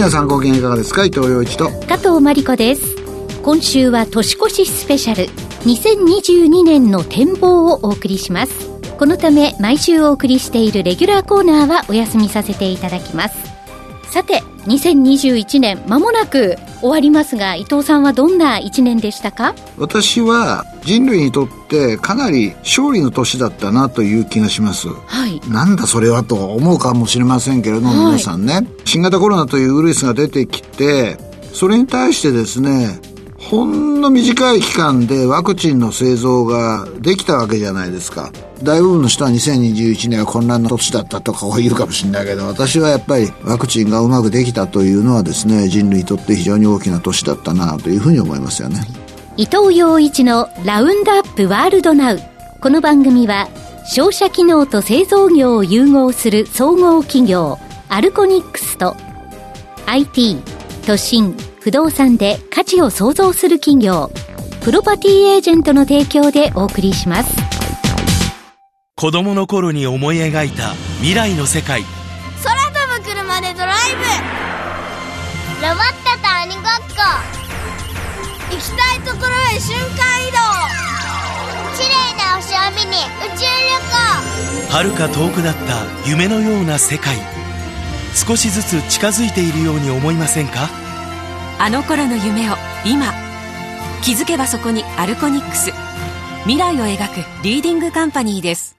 皆さんご機嫌いかがですか？伊藤洋一と。加藤真理子です。今週は年越しスペシャル。2022年の展望をお送りします。このため毎週お送りしているレギュラーコーナーはお休みさせていただきます。さて2021年まもなく終わりますが伊藤さんはどんな1年でしたか？私は人類にとってかなり勝利の年だったなという気がします。はい。なんだそれはと思うかもしれませんけれども、はい、皆さんね、新型コロナというウイルスが出てきて、それに対してですね、ほんの短い期間でワクチンの製造ができたわけじゃないですか。大部分の人は2021年は混乱の年だったとか言うかもしれないけど、私はやっぱりワクチンがうまくできたというのはですね、人類にとって非常に大きな年だったなというふうに思いますよね。伊藤洋一のラウンドアップワールドナウ。この番組は、商社機能と製造業を融合する総合企業、アルコニックスと、IT、都心、不動産で価値を創造する企業、プロパティエージェントの提供でお送りします。子供の頃に思い描いた未来の世界。空飛ぶ車でドライブ。ロボットと鬼ごっこ。行きたいところへ瞬間移動。綺麗な星を見に宇宙旅行。遥か遠くなった夢のような世界。少しずつ近づいているように思いませんか？あの頃の夢を今。気づけばそこにアルコニックス。未来を描くリーディングカンパニーです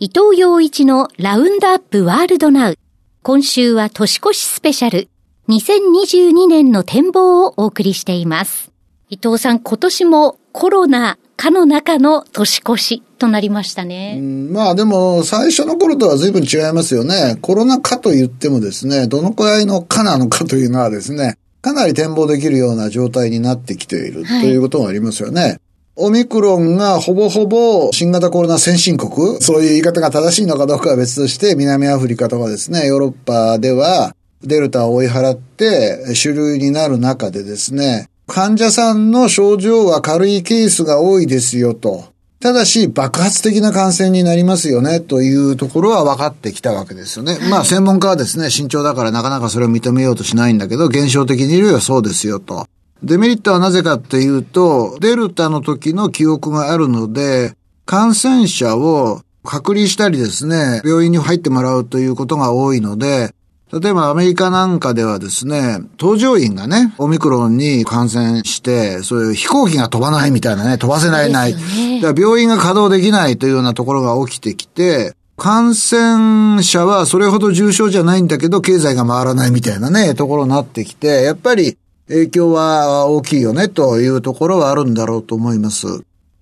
伊藤洋一のラウンドアップワールドナウ今週は年越しスペシャル2022年の展望をお送りしています伊藤さん今年もコロナ禍の中の年越しとなりましたね。まあでも、最初の頃とは随分違いますよね。コロナ禍と言ってもですね、どのくらいの禍なのかというのはですね、かなり展望できるような状態になってきている、ということがありますよね。オミクロンがほぼほぼ新型コロナ先進国、そういう言い方が正しいのかどうかは別として、南アフリカとかですね、ヨーロッパではデルタを追い払って主流になる中でですね、患者さんの症状は軽いケースが多いですよと。ただし、爆発的な感染になりますよね、というところは分かってきたわけですよね。まあ、専門家はですね、慎重だからなかなかそれを認めようとしないんだけど、現象的に言えばそうですよと。デメリットはなぜかっていうと、デルタの時の記憶があるので、感染者を隔離したりですね、病院に入ってもらうということが多いので、例えばアメリカなんかではですね、搭乗員がね、オミクロンに感染して、そういう飛行機が飛ばないみたいなね、飛ばせないない。ね、だから病院が稼働できないというようなところが起きてきて、感染者はそれほど重症じゃないんだけど、経済が回らないみたいなね、ところになってきて、やっぱり影響は大きいよね、というところはあるんだろうと思います。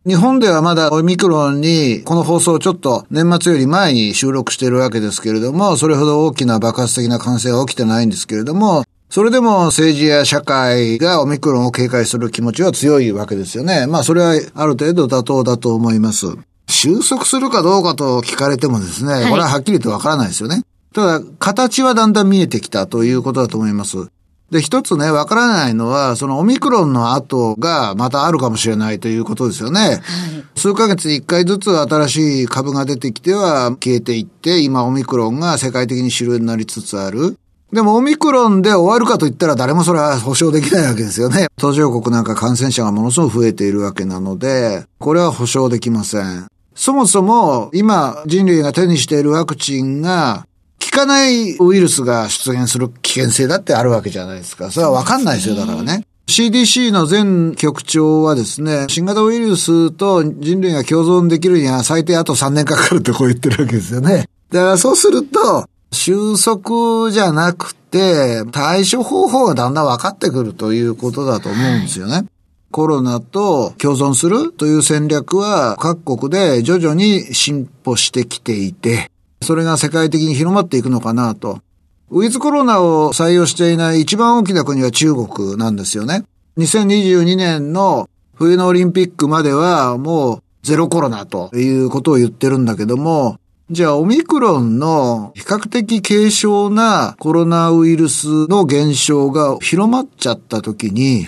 日本ではまだオミクロンに、この放送をちょっと年末より前に収録しているわけですけれども、それほど大きな爆発的な感染は起きてないんですけれども、それでも政治や社会がオミクロンを警戒する気持ちは強いわけですよね。まあそれはある程度妥当だと思います。収束するかどうかと聞かれてもですね、これははっきりとわからないですよね。ただ、形はだんだん見えてきたということだと思います。で、一つね、わからないのは、そのオミクロンの後がまたあるかもしれないということですよね。はい、数ヶ月に一回ずつ新しい株が出てきては消えていって、今オミクロンが世界的に主流になりつつある。でもオミクロンで終わるかと言ったら誰もそれは保証できないわけですよね。途上国なんか感染者がものすごく増えているわけなので、これは保証できません。そもそも今人類が手にしているワクチンがかないウイルスが出現する危険性だってあるわけじゃないですか。それはわかんないですよ、だからね。CDC の前局長はですね、新型ウイルスと人類が共存できるには最低あと3年かかるってこう言ってるわけですよね。だからそうすると、収束じゃなくて、対処方法がだんだん分かってくるということだと思うんですよね。コロナと共存するという戦略は各国で徐々に進歩してきていて、それが世界的に広まっていくのかなと。ウィズコロナを採用していない一番大きな国は中国なんですよね。2022年の冬のオリンピックまではもうゼロコロナということを言ってるんだけども、じゃあオミクロンの比較的軽症なコロナウイルスの減少が広まっちゃった時に、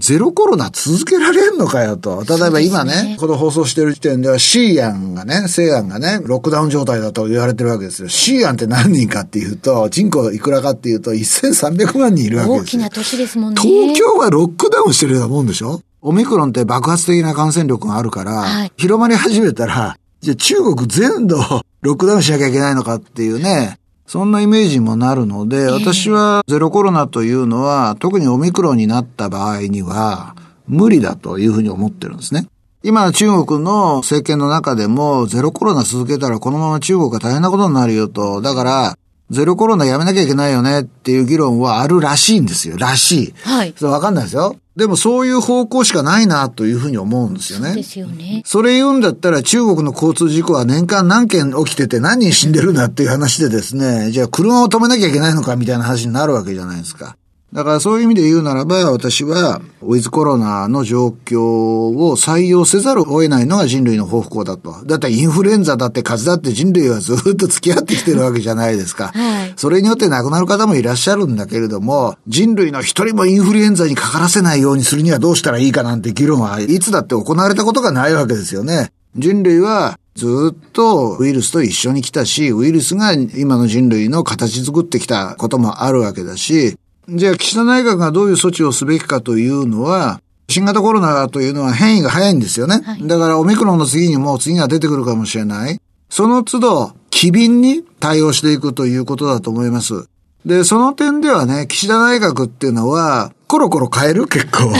ゼロコロナ続けられんのかよと。例えば今ね、ねこの放送してる時点では C 案がね、西安がね、ロックダウン状態だと言われてるわけですよ。C 案って何人かっていうと、人口いくらかっていうと1300万人いるわけですよ大きな。都市ですもんね。東京がロックダウンしてるようなもんでしょ？オミクロンって爆発的な感染力があるから、はい広まり始めたら、じゃあ中国全土ロックダウンしなきゃいけないのかっていうね、そんなイメージにもなるので、私はゼロコロナというのは、特にオミクロンになった場合には、無理だというふうに思ってるんですね。今、中国の政権の中でも、ゼロコロナ続けたらこのまま中国が大変なことになるよと。だから、ゼロコロナやめなきゃいけないよねっていう議論はあるらしいんですよ。らしい。はい。それわかんないですよ。でもそういう方向しかないなというふうに思うんですよね。ですよね。それ言うんだったら中国の交通事故は年間何件起きてて何人死んでるんだっていう話でですね、じゃあ車を止めなきゃいけないのかみたいな話になるわけじゃないですか。だからそういう意味で言うならば、私は、ウィズコロナの状況を採用せざるを得ないのが人類の方向だと。だってインフルエンザだって風邪だって人類はずっと付き合ってきてるわけじゃないですか。はいそれによって亡くなる方もいらっしゃるんだけれども、人類の一人もインフルエンザにかからせないようにするにはどうしたらいいかなんて議論はいつだって行われたことがないわけですよね。人類はずっとウイルスと一緒に来たし、ウイルスが今の人類の形作ってきたこともあるわけだし、じゃあ岸田内閣がどういう措置をすべきかというのは、新型コロナというのは変異が早いんですよね。だからオミクロンの次にもう次が出てくるかもしれない。その都度、機敏に対応していくということだと思います。で、その点ではね、岸田内閣っていうのは、コロコロ変える結構。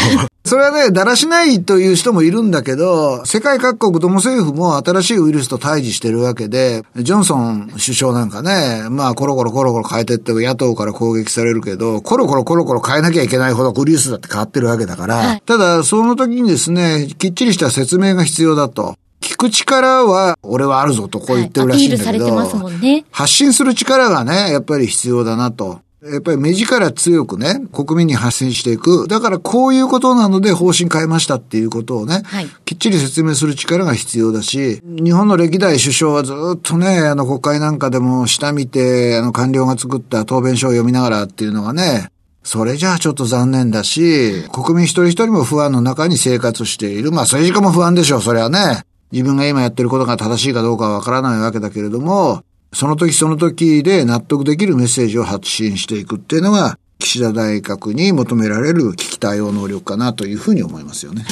それはね、だらしないという人もいるんだけど、世界各国ども政府も新しいウイルスと対峙してるわけで、ジョンソン首相なんかね、まあコロコロコロコロ変えてって野党から攻撃されるけど、コロコロコロコロ変えなきゃいけないほどウイルスだって変わってるわけだから、はいただその時にですね、きっちりした説明が必要だと。聞く力は、俺はあるぞとこう言ってるらしいんだけど、はい。発信する力がね、やっぱり必要だなと。やっぱり目力強くね、国民に発信していく。だからこういうことなので方針変えましたっていうことをね、はいきっちり説明する力が必要だし、日本の歴代首相はずっとね、あの国会なんかでも下見て、あの官僚が作った答弁書を読みながらっていうのがね、それじゃあちょっと残念だし、国民一人一人も不安の中に生活している。まあ政治家も不安でしょう、それはね。自分が今やってることが正しいかどうかはわからないわけだけれども、その時その時で納得できるメッセージを発信していくっていうのが、岸田内閣に求められる危機対応能力かなというふうに思いますよね。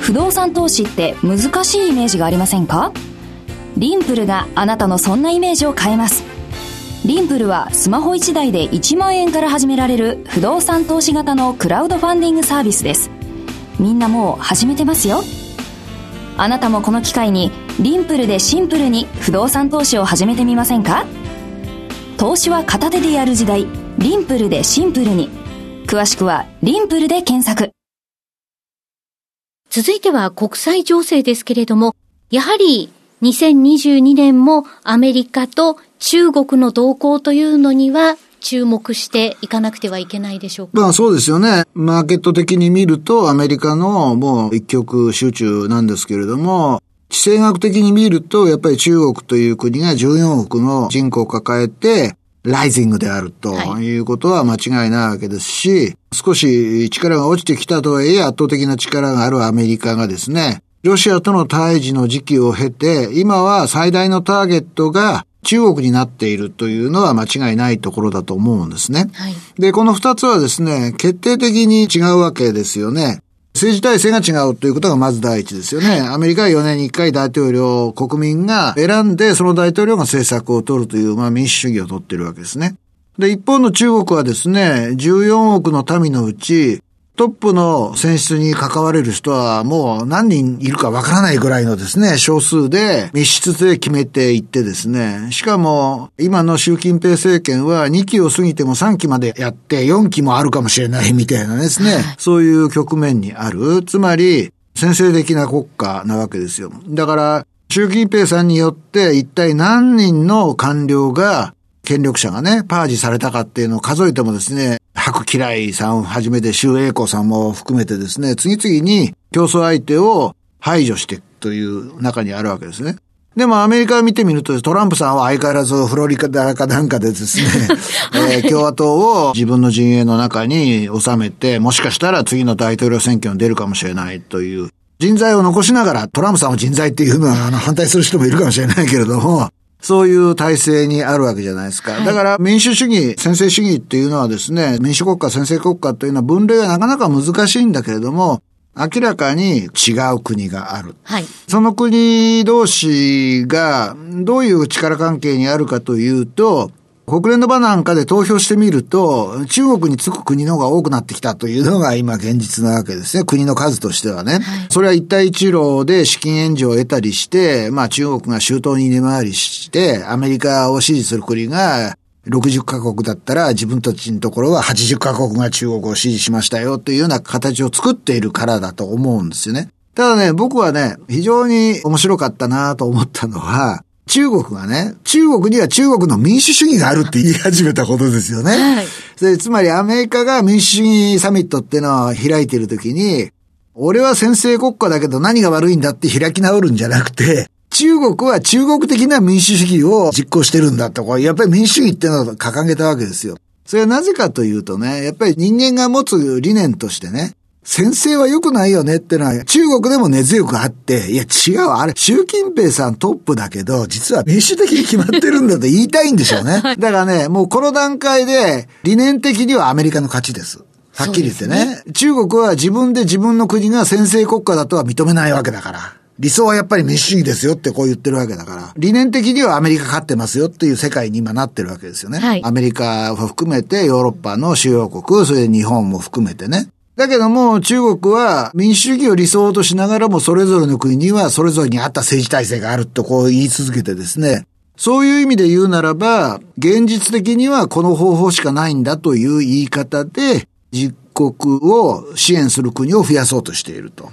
不動産投資って難しいイメージがありませんか？リンプルがあなたのそんなイメージを変えます。リンプルはスマホ1台で1万円から始められる不動産投資型のクラウドファンディングサービスです。みんなもう始めてますよ。あなたもこの機会にリンプルでシンプルに不動産投資を始めてみませんか？投資は片手でやる時代。リンプルでシンプルに。詳しくはリンプルで検索。続いては国際情勢ですけれども、やはり2022年もアメリカと中国の動向というのには注目していかなくてはいけないでしょうか？まあそうですよね。マーケット的に見るとアメリカのもう一極集中なんですけれども、地政学的に見るとやっぱり中国という国が14億の人口を抱えて、ライジングであるとはいいうことは間違いないわけですし、少し力が落ちてきたとはいえ圧倒的な力があるアメリカがですね、ロシアとの対峙の時期を経て、今は最大のターゲットが中国になっているというのは間違いないところだと思うんですね。はい。で、この二つはですね、決定的に違うわけですよね。政治体制が違うということがまず第一ですよね。アメリカは4年に1回大統領、国民が選んで、その大統領が政策を取るという、まあ民主主義を取っているわけですね。で、一方の中国はですね、14億の民のうち、トップの選出に関われる人はもう何人いるかわからないぐらいのですね、少数で密室で決めていってですね、しかも今の習近平政権は2期を過ぎても3期までやって4期もあるかもしれないみたいなですね、そういう局面にある。つまり、先制的な国家なわけですよ。だから、習近平さんによって一体何人の官僚が権力者がね、パージされたかっていうのを数えてもですね、白嫌いさんをはじめて周栄子さんも含めてですね、次々に競争相手を排除していくという中にあるわけですね。でもアメリカを見てみると、トランプさんは相変わらずフロリダかなんかでですね、えー、共和党を自分の陣営の中に収めて、もしかしたら次の大統領選挙に出るかもしれないという、人材を残しながら、トランプさんを人材っていうのは、あの、反対する人もいるかもしれないけれども、そういう体制にあるわけじゃないですか。はい、だから民主主義、先制主義っていうのはですね、民主国家、先制国家というのは分類がなかなか難しいんだけれども、明らかに違う国がある。はい。その国同士がどういう力関係にあるかというと、国連の場なんかで投票してみると、中国につく国の方が多くなってきたというのが今現実なわけですね。国の数としてはね。はい、それは一帯一路で資金援助を得たりして、まあ中国が周到に根回りして、アメリカを支持する国が60カ国だったら自分たちのところは80カ国が中国を支持しましたよというような形を作っているからだと思うんですよね。ただね、僕はね、非常に面白かったなと思ったのは、中国がね、中国には中国の民主主義があるって言い始めたことですよね。はい。でつまりアメリカが民主主義サミットっていうのを開いているときに、俺は先制国家だけど何が悪いんだって開き直るんじゃなくて、中国は中国的な民主主義を実行してるんだとか、やっぱり民主主義っていうのを掲げたわけですよ。それはなぜかというとね、やっぱり人間が持つ理念としてね、先生は良くないよねってのは中国でも根強くあって、いや違う、あれ、習近平さんトップだけど、実は民主的に決まってるんだと言いたいんでしょうね。だからね、もうこの段階で理念的にはアメリカの勝ちです。はっきり言ってね。ね中国は自分で自分の国が先制国家だとは認めないわけだから。理想はやっぱり民主主義ですよってこう言ってるわけだから、理念的にはアメリカ勝ってますよっていう世界に今なってるわけですよね。はい、アメリカを含めてヨーロッパの主要国、それで日本も含めてね。だけども、中国は民主主義を理想としながらも、それぞれの国にはそれぞれに合った政治体制があるとこう言い続けてですね、そういう意味で言うならば、現実的にはこの方法しかないんだという言い方で、実国を支援する国を増やそうとしていると。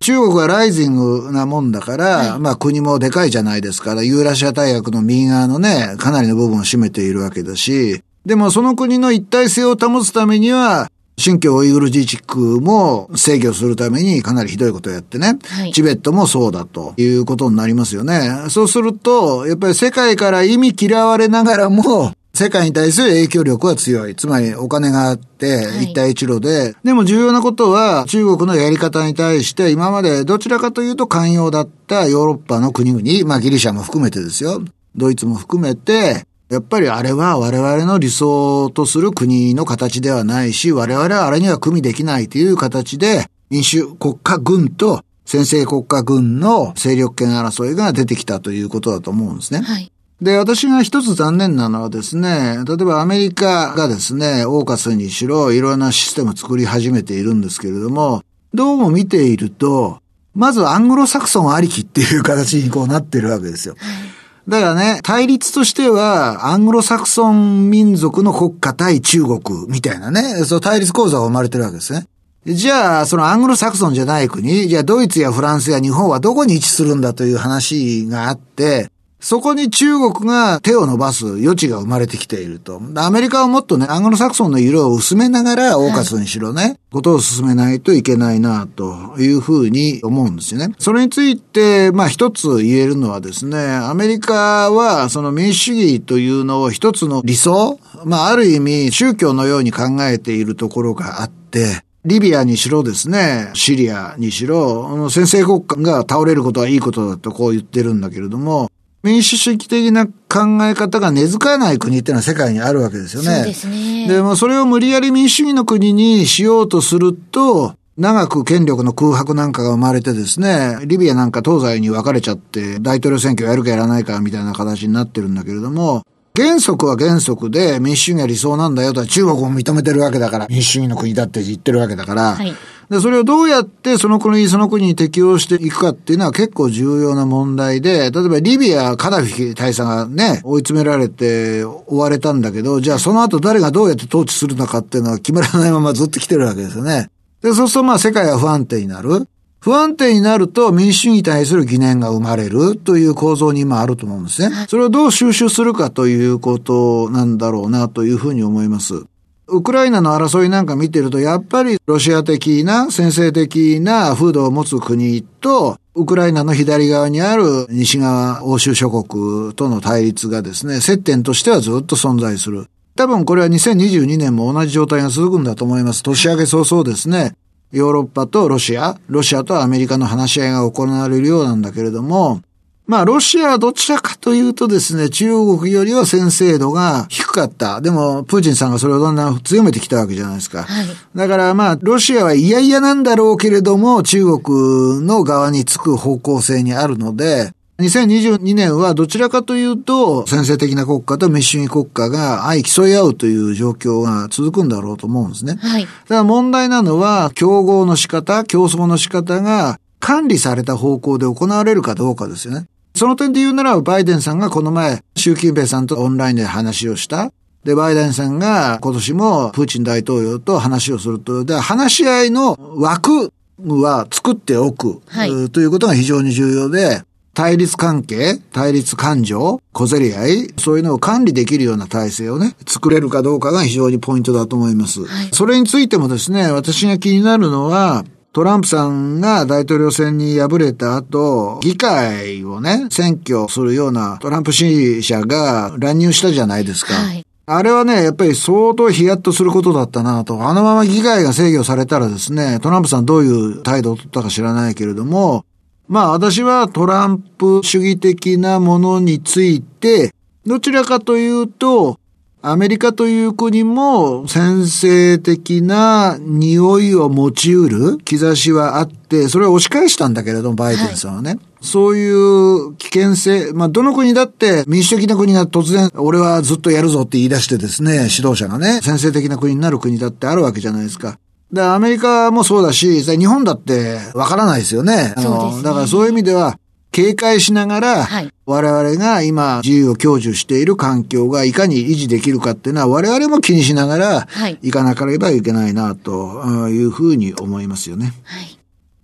中国はライジングなもんだから、はい、まあ国もでかいじゃないですから、ユーラシア大学の右側のね、かなりの部分を占めているわけだし、でもその国の一体性を保つためには、新疆ウイグル自治区も制御するためにかなりひどいことをやってね、はい、チベットもそうだということになりますよね。そうすると、やっぱり世界から意味嫌われながらも、世界に対する影響力は強い。つまりお金があって、一帯一路で、はい、でも重要なことは中国のやり方に対して今までどちらかというと寛容だったヨーロッパの国々、まあギリシャも含めてですよ。ドイツも含めて、やっぱりあれは我々の理想とする国の形ではないし、我々はあれには組みできないという形で、民主国家軍と先制国家軍の勢力圏争いが出てきたということだと思うんですね。はい。で、私が一つ残念なのはですね、例えばアメリカがですね、オーカスにしろ、いろんなシステムを作り始めているんですけれども、どうも見ていると、まずアングロサクソンありきっていう形にこうなってるわけですよ。はいだからね、対立としては、アングロサクソン民族の国家対中国みたいなね、そう対立構造が生まれてるわけですね。じゃあ、そのアングロサクソンじゃない国、じゃあドイツやフランスや日本はどこに位置するんだという話があって、そこに中国が手を伸ばす余地が生まれてきていると。アメリカはもっとね、アングロサクソンの色を薄めながら、オーカスにしろね、はい、ことを進めないといけないな、というふうに思うんですよね。それについて、まあ一つ言えるのはですね、アメリカはその民主主義というのを一つの理想、まあある意味宗教のように考えているところがあって、リビアにしろですね、シリアにしろ、先制国家が倒れることはいいことだとこう言ってるんだけれども、民主主義的な考え方が根付かない国っていうのは世界にあるわけですよね。そうですね。でもそれを無理やり民主主義の国にしようとすると、長く権力の空白なんかが生まれてですね、リビアなんか東西に分かれちゃって大統領選挙やるかやらないかみたいな形になってるんだけれども、原則は原則で民主主義が理想なんだよと中国も認めてるわけだから、民主主義の国だって言ってるわけだから、はい、で、それをどうやってその国、その国に適応していくかっていうのは結構重要な問題で、例えばリビア、カダフィ大佐がね、追い詰められて追われたんだけど、じゃあその後誰がどうやって統治するのかっていうのは決まらないままずっと来てるわけですよね。で、そうするとまあ世界は不安定になる。不安定になると民主主義に対する疑念が生まれるという構造に今あると思うんですね。それをどう収集するかということなんだろうなというふうに思います。ウクライナの争いなんか見てると、やっぱりロシア的な、先制的な風土を持つ国と、ウクライナの左側にある西側欧州諸国との対立がですね、接点としてはずっと存在する。多分これは2022年も同じ状態が続くんだと思います。年明け早々ですね、ヨーロッパとロシア、ロシアとアメリカの話し合いが行われるようなんだけれども、まあ、ロシアはどちらかというとですね、中国よりは先制度が低かった。でも、プーチンさんがそれをだんだん強めてきたわけじゃないですか。はい、だからまあ、ロシアは嫌々なんだろうけれども、中国の側につく方向性にあるので、2022年はどちらかというと、先制的な国家と民主主義国家が相競い合うという状況が続くんだろうと思うんですね。はい。だから問題なのは、競合の仕方、競争の仕方が管理された方向で行われるかどうかですよね。その点で言うなら、バイデンさんがこの前、習近平さんとオンラインで話をした。で、バイデンさんが今年もプーチン大統領と話をすると。で、話し合いの枠は作っておく、はい、ということが非常に重要で、対立関係、対立感情、小競り合い、そういうのを管理できるような体制をね、作れるかどうかが非常にポイントだと思います。はい、それについてもですね、私が気になるのは、トランプさんが大統領選に敗れた後、議会をね、選挙するようなトランプ支持者が乱入したじゃないですか。はい、あれはね、やっぱり相当ヒヤッとすることだったなと。あのまま議会が制御されたらですね、トランプさんどういう態度を取ったか知らないけれども、まあ私はトランプ主義的なものについて、どちらかというと、アメリカという国も先制的な匂いを持ち得る兆しはあって、それを押し返したんだけれども、バイデンさんはね。はい、そういう危険性、まあ、どの国だって民主的な国が突然、俺はずっとやるぞって言い出してですね、指導者がね、先制的な国になる国だってあるわけじゃないですか。で、アメリカもそうだし、日本だってわからないですよね。あの、ね、だからそういう意味では、警戒しながら、はい、我々が今自由を享受している環境がいかに維持できるかっていうのは我々も気にしながら、行かなければいけないなというふうに思いますよね。はい。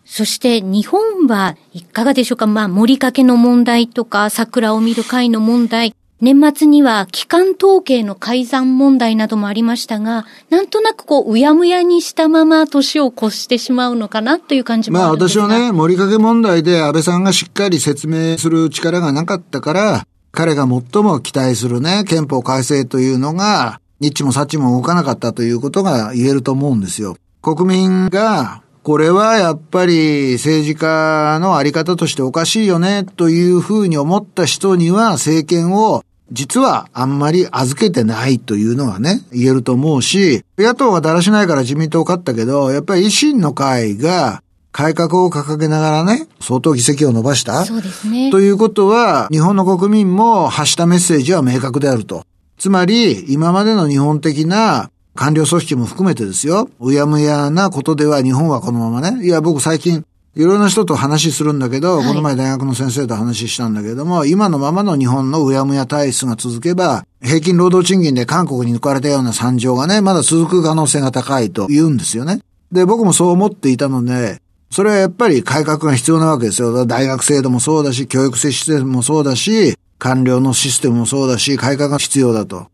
そして日本はいかがでしょうか？まあ、盛りかけの問題とか、桜を見る会の問題、年末には機関統計の改ざん問題などもありましたが、なんとなくこう、うやむやにしたまま年を越してしまうのかなという感じもあまあ私はね、盛りかけ問題で安倍さんがしっかり説明する力がなかったから、彼が最も期待するね、憲法改正というのが、ニッチもサッチも動かなかったということが言えると思うんですよ。国民がこれはやっぱり政治家のあり方としておかしいよねというふうに思った人には政権を実はあんまり預けてないというのはね、言えると思うし、野党がだらしないから自民党勝ったけど、やっぱり維新の会が改革を掲げながらね、相当議席を伸ばした？そうですね。ということは、日本の国民も発したメッセージは明確であると。つまり、今までの日本的な官僚組織も含めてですよ。うやむやなことでは日本はこのままね。いや、僕最近、いろんな人と話するんだけど、はい、この前大学の先生と話したんだけども、今のままの日本のうやむや体質が続けば、平均労働賃金で韓国に抜かれたような惨状がね、まだ続く可能性が高いと言うんですよね。で、僕もそう思っていたので、それはやっぱり改革が必要なわけですよ。大学制度もそうだし、教育システムもそうだし、官僚のシステムもそうだし、改革が必要だと。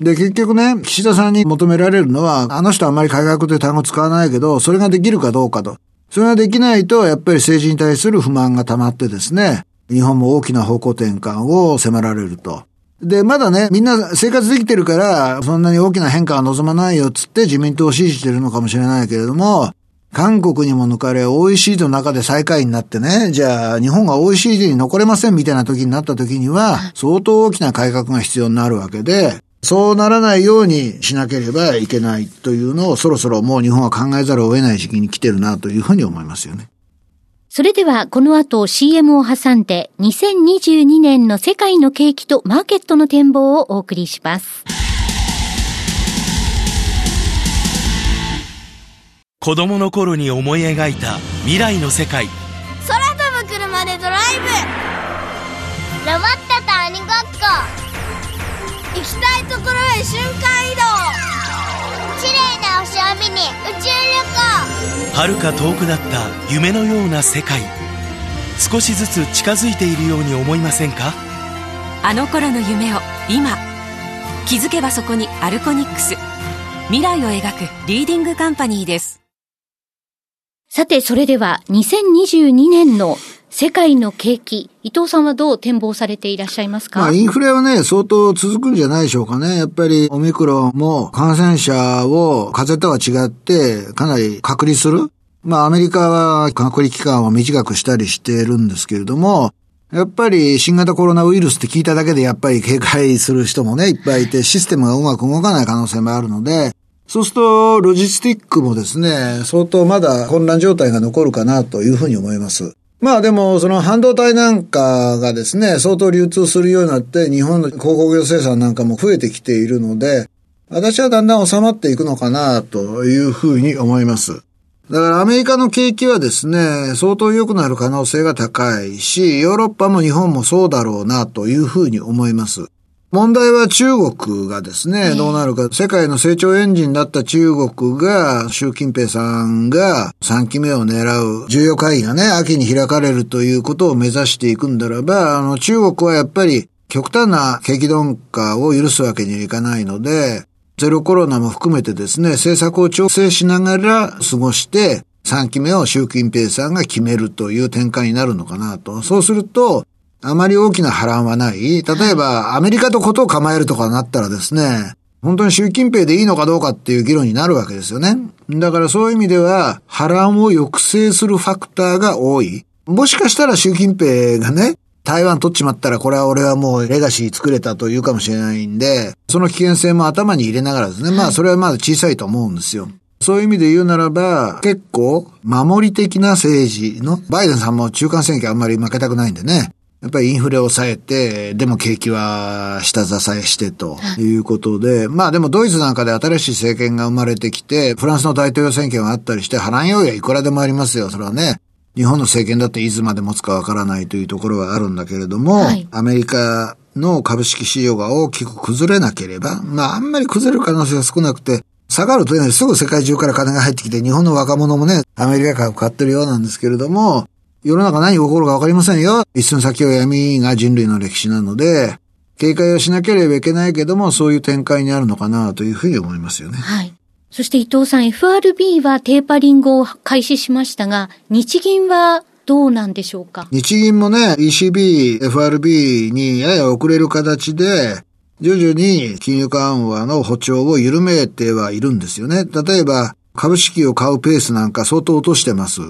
で、結局ね、岸田さんに求められるのは、あの人はあんまり改革という単語使わないけど、それができるかどうかと。それができないと、やっぱり政治に対する不満が溜まってですね、日本も大きな方向転換を迫られると。で、まだね、みんな生活できてるから、そんなに大きな変化は望まないよっつって自民党を支持してるのかもしれないけれども、韓国にも抜かれ OECD の中で最下位になってね、じゃあ日本が OECD に残れませんみたいな時になった時には、相当大きな改革が必要になるわけで、そうならないようにしなければいけないというのをそろそろもう日本は考えざるを得ない時期に来てるなというふうに思いますよね。それではこの後 CM を挟んで2022年の世界の景気とマーケットの展望をお送りします。子供の頃に思い描いた未来の世界ところへ瞬間移動。綺麗な星を見に宇宙旅行。遥か遠くなった夢のような世界。少しずつ近づいているように思いませんか？あの頃の夢を今気づけばそこにアルコニックス。未来を描くリーディングカンパニーです。さて、それでは2022年の世界の景気、伊藤さんはどう展望されていらっしゃいますか？まあ、インフレはね、相当続くんじゃないでしょうかね。やっぱり、オミクロンも感染者を風邪とは違って、かなり隔離する。まあ、アメリカは隔離期間を短くしたりしてるんですけれども、やっぱり新型コロナウイルスって聞いただけでやっぱり警戒する人もね、いっぱいいて、システムがうまく動かない可能性もあるので、そうすると、ロジスティックもですね、相当まだ混乱状態が残るかなというふうに思います。まあでも、その半導体なんかがですね、相当流通するようになって、日本の広告業生産なんかも増えてきているので、私はだんだん収まっていくのかなというふうに思います。だからアメリカの景気はですね、相当良くなる可能性が高いし、ヨーロッパも日本もそうだろうなというふうに思います。問題は中国がですね、どうなるか。世界の成長エンジンだった中国が、習近平さんが3期目を狙う重要会議がね、秋に開かれるということを目指していくんだらば、あの、中国はやっぱり極端な景気鈍化を許すわけにはいかないので、ゼロコロナも含めてですね、政策を調整しながら過ごして、3期目を習近平さんが決めるという展開になるのかなと。そうすると、あまり大きな波乱はない。例えば、アメリカとことを構えるとかなったらですね、本当に習近平でいいのかどうかっていう議論になるわけですよね。だからそういう意味では、波乱を抑制するファクターが多い。もしかしたら習近平がね、台湾取っちまったらこれは俺はもうレガシー作れたというかもしれないんで、その危険性も頭に入れながらですね、まあそれはまだ小さいと思うんですよ。そういう意味で言うならば、結構、守り的な政治の、バイデンさんも中間選挙あんまり負けたくないんでね、やっぱりインフレを抑えて、でも景気は下支えしてということで、まあでもドイツなんかで新しい政権が生まれてきて、フランスの大統領選挙があったりして、波乱要因はいくらでもありますよ、それはね。日本の政権だっていつまで持つかわからないというところはあるんだけれども、はい、アメリカの株式市場が大きく崩れなければ、まああんまり崩れる可能性が少なくて、下がるというのはすぐ世界中から金が入ってきて、日本の若者もね、アメリカ株買ってるようなんですけれども、世の中何が起こるかわかりませんよ。一寸先は闇が人類の歴史なので、警戒をしなければいけないけども、そういう展開にあるのかなというふうに思いますよね。はい。そして伊藤さん、FRB はテーパリングを開始しましたが、日銀はどうなんでしょうか？日銀もね、ECB、FRB にやや遅れる形で、徐々に金融緩和の歩調を緩めてはいるんですよね。例えば、株式を買うペースなんか相当落としてます。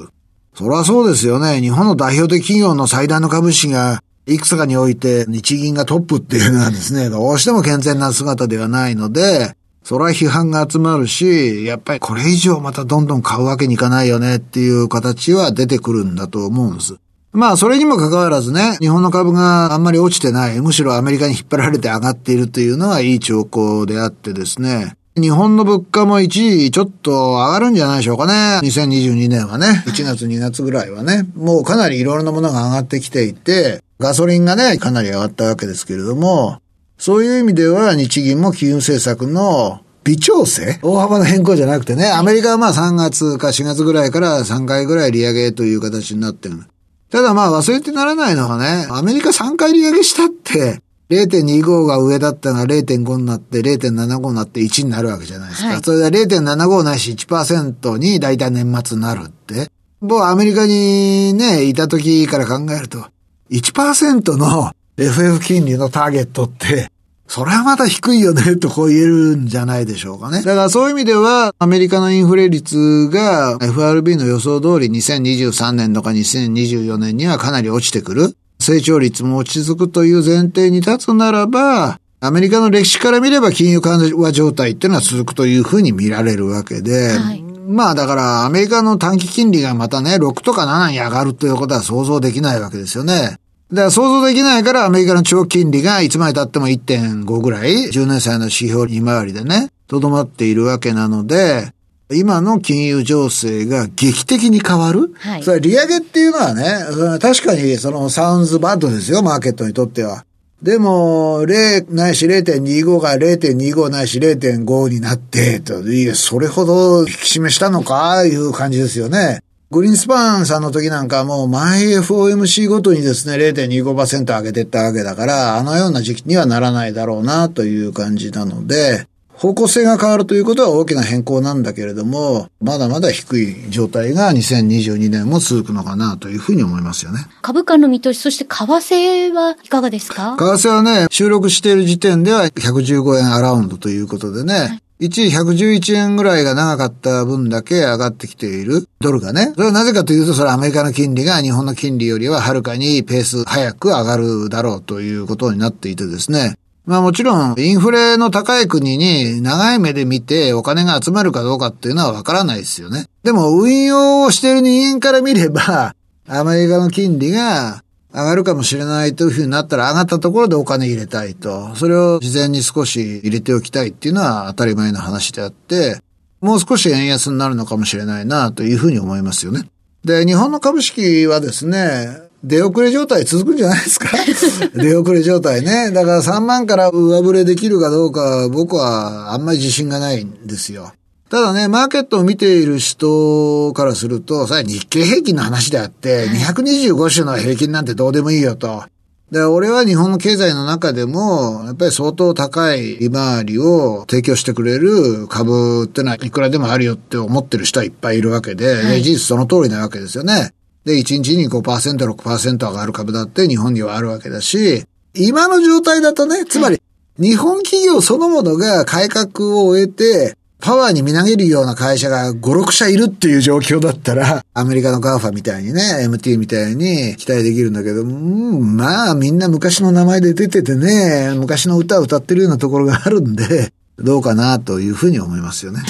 そりゃそうですよね。日本の代表的企業の最大の株式が、いくつかにおいて日銀がトップっていうのはですね、どうしても健全な姿ではないので、それは批判が集まるし、やっぱりこれ以上またどんどん買うわけにいかないよねっていう形は出てくるんだと思うんです。まあ、それにもかかわらずね、日本の株があんまり落ちてない、むしろアメリカに引っ張られて上がっているというのはいい兆候であってですね、日本の物価も一時ちょっと上がるんじゃないでしょうかね。2022年はね、1月2月ぐらいはね、もうかなりいろいろなものが上がってきていて、ガソリンがね、かなり上がったわけですけれども、そういう意味では日銀も金融政策の微調整？大幅な変更じゃなくてね、アメリカはまあ3月か4月ぐらいから3回ぐらい利上げという形になってる。ただまあ忘れてならないのがね、アメリカ3回利上げしたって、0.25が上だったのが0.5になって、0.75になって1になるわけじゃないですか。はい、それで0.75ないし1%に大体年末になるって。もうアメリカにね、いた時から考えると、1%の FF 金利のターゲットって、それはまた低いよね、とこう言えるんじゃないでしょうかね。だからそういう意味では、アメリカのインフレ率が FRB の予想通り2023年とか2024年にはかなり落ちてくる。成長率も落ち着くという前提に立つならば、アメリカの歴史から見れば金融緩和状態っていうのは続くというふうに見られるわけで、はい、まあだからアメリカの短期金利がまたね、6とか7に上がるということは想像できないわけですよね。だから想像できないからアメリカの長期金利がいつまで経っても1.5ぐらい、10年債の指標利回りでね、とどまっているわけなので、今の金融情勢が劇的に変わる？はい、それ利上げっていうのはね、確かにそのサウンズバッドですよ、マーケットにとっては。でも、0ないし0.25が0.25ないし0.5になって、と、いや、それほど引き締めしたのか、いう感じですよね。グリーンスパンさんの時なんかもう毎 FOMC ごとにですね、0.25%上げてったわけだから、あのような時期にはならないだろうなという感じなので、方向性が変わるということは大きな変更なんだけれども、まだまだ低い状態が2022年も続くのかなというふうに思いますよね。株価の見通し、そして為替はいかがですか？為替はね、収録している時点では115円アラウンドということでね、はい一時111円ぐらいが長かった分だけ上がってきているドルがね。それはなぜかというと、それはアメリカの金利が日本の金利よりははるかにペース早く上がるだろうということになっていてですね。まあもちろん、インフレの高い国に長い目で見てお金が集まるかどうかっていうのはわからないですよね。でも運用をしている人間から見れば、アメリカの金利が上がるかもしれないというふうになったら上がったところでお金入れたいと。それを事前に少し入れておきたいっていうのは当たり前の話であって、もう少し円安になるのかもしれないなというふうに思いますよね。で、日本の株式はですね、出遅れ状態続くんじゃないですか？出遅れ状態ね。だから3万から上振れできるかどうか僕はあんまり自信がないんですよ。ただね、マーケットを見ている人からすると、それは日経平均の話であって、225種の平均なんてどうでもいいよと。で、俺は日本の経済の中でも、やっぱり相当高い利回りを提供してくれる株ってのはいくらでもあるよって思ってる人はいっぱいいるわけで、はい、事実その通りなわけですよね。で、1日に5%、6%上がる株だって日本にはあるわけだし、今の状態だとね、つまり、日本企業そのものが改革を終えて、パワーにみなぎるような会社が5、6社いるっていう状況だったら、アメリカの GAFA みたいにね、MT みたいに期待できるんだけど、うん、まあみんな昔の名前で出ててね、昔の歌を歌ってるようなところがあるんで、どうかなというふうに思いますよね。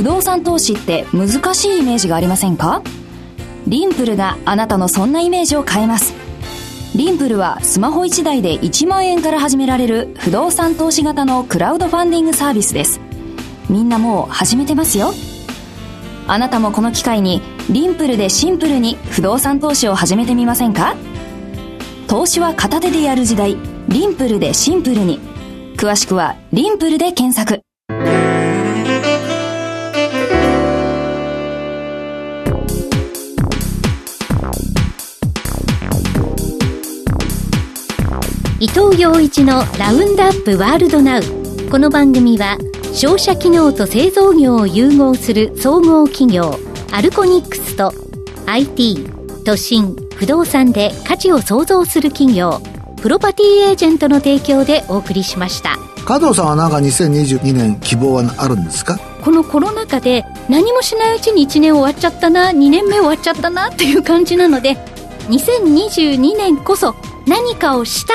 不動産投資って難しいイメージがありませんか？リンプルがあなたのそんなイメージを変えます。リンプルはスマホ1台で1万円から始められる不動産投資型のクラウドファンディングサービスです。みんなもう始めてますよ。あなたもこの機会にリンプルでシンプルに不動産投資を始めてみませんか？投資は片手でやる時代、リンプルでシンプルに。詳しくはリンプルで検索。伊藤洋一のラウンドアップワールドナウ。この番組は商社機能と製造業を融合する総合企業アルコニックスと IT 都心不動産で価値を創造する企業プロパティエージェントの提供でお送りしました。加藤さんはなんか2022年希望はあるんですか？このコロナ禍で何もしないうちに1年終わっちゃったな2年目終わっちゃったなっていう感じなので2022年こそ何かをした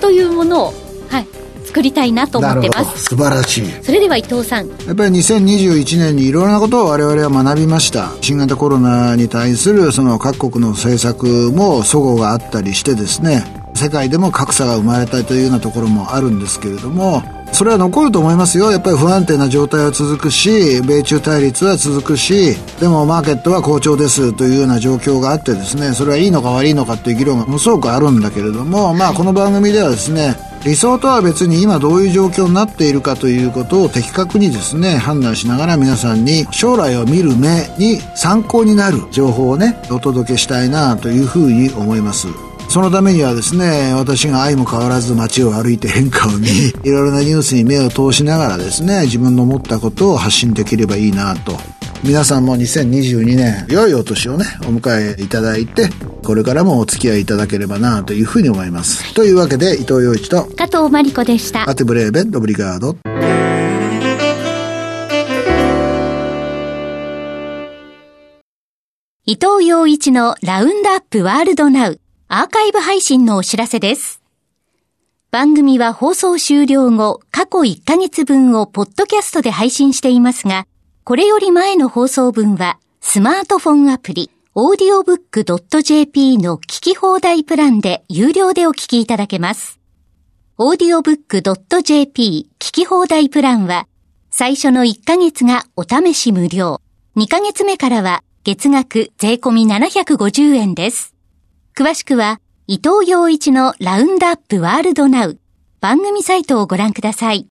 というものを、はい、作りたいなと思ってます。素晴らしい。それでは伊藤さん。やっぱり2021年にいろいろなことを我々は学びました。新型コロナに対するその各国の政策も齟齬があったりしてですね世界でも格差が生まれたというようなところもあるんですけれどもそれは残ると思いますよ。やっぱり不安定な状態は続くし、米中対立は続くし、でもマーケットは好調ですというような状況があってですね、それはいいのか悪いのかっていう議論がものすごくあるんだけれども、まあこの番組ではですね、理想とは別に今どういう状況になっているかということを的確にですね、判断しながら皆さんに将来を見る目に参考になる情報をね、お届けしたいなというふうに思います。そのためにはですね、私が愛も変わらず街を歩いて変化を見、いろいろなニュースに目を通しながらですね、自分の思ったことを発信できればいいなと。皆さんも2022年、良いお年をね、お迎えいただいて、これからもお付き合いいただければなというふうに思います。というわけで、伊藤洋一と加藤真理子でした。アテブレーベンドブリガード。伊藤洋一のラウンドアップワールドナウ。アーカイブ配信のお知らせです。番組は放送終了後、過去1ヶ月分をポッドキャストで配信していますが、これより前の放送分は、スマートフォンアプリ、audiobook.jp の聞き放題プランで有料でお聞きいただけます。audiobook.jp 聞き放題プランは、最初の1ヶ月がお試し無料、2ヶ月目からは月額税込み750円です。詳しくは、伊藤洋一のラウンドアップワールドナウ番組サイトをご覧ください。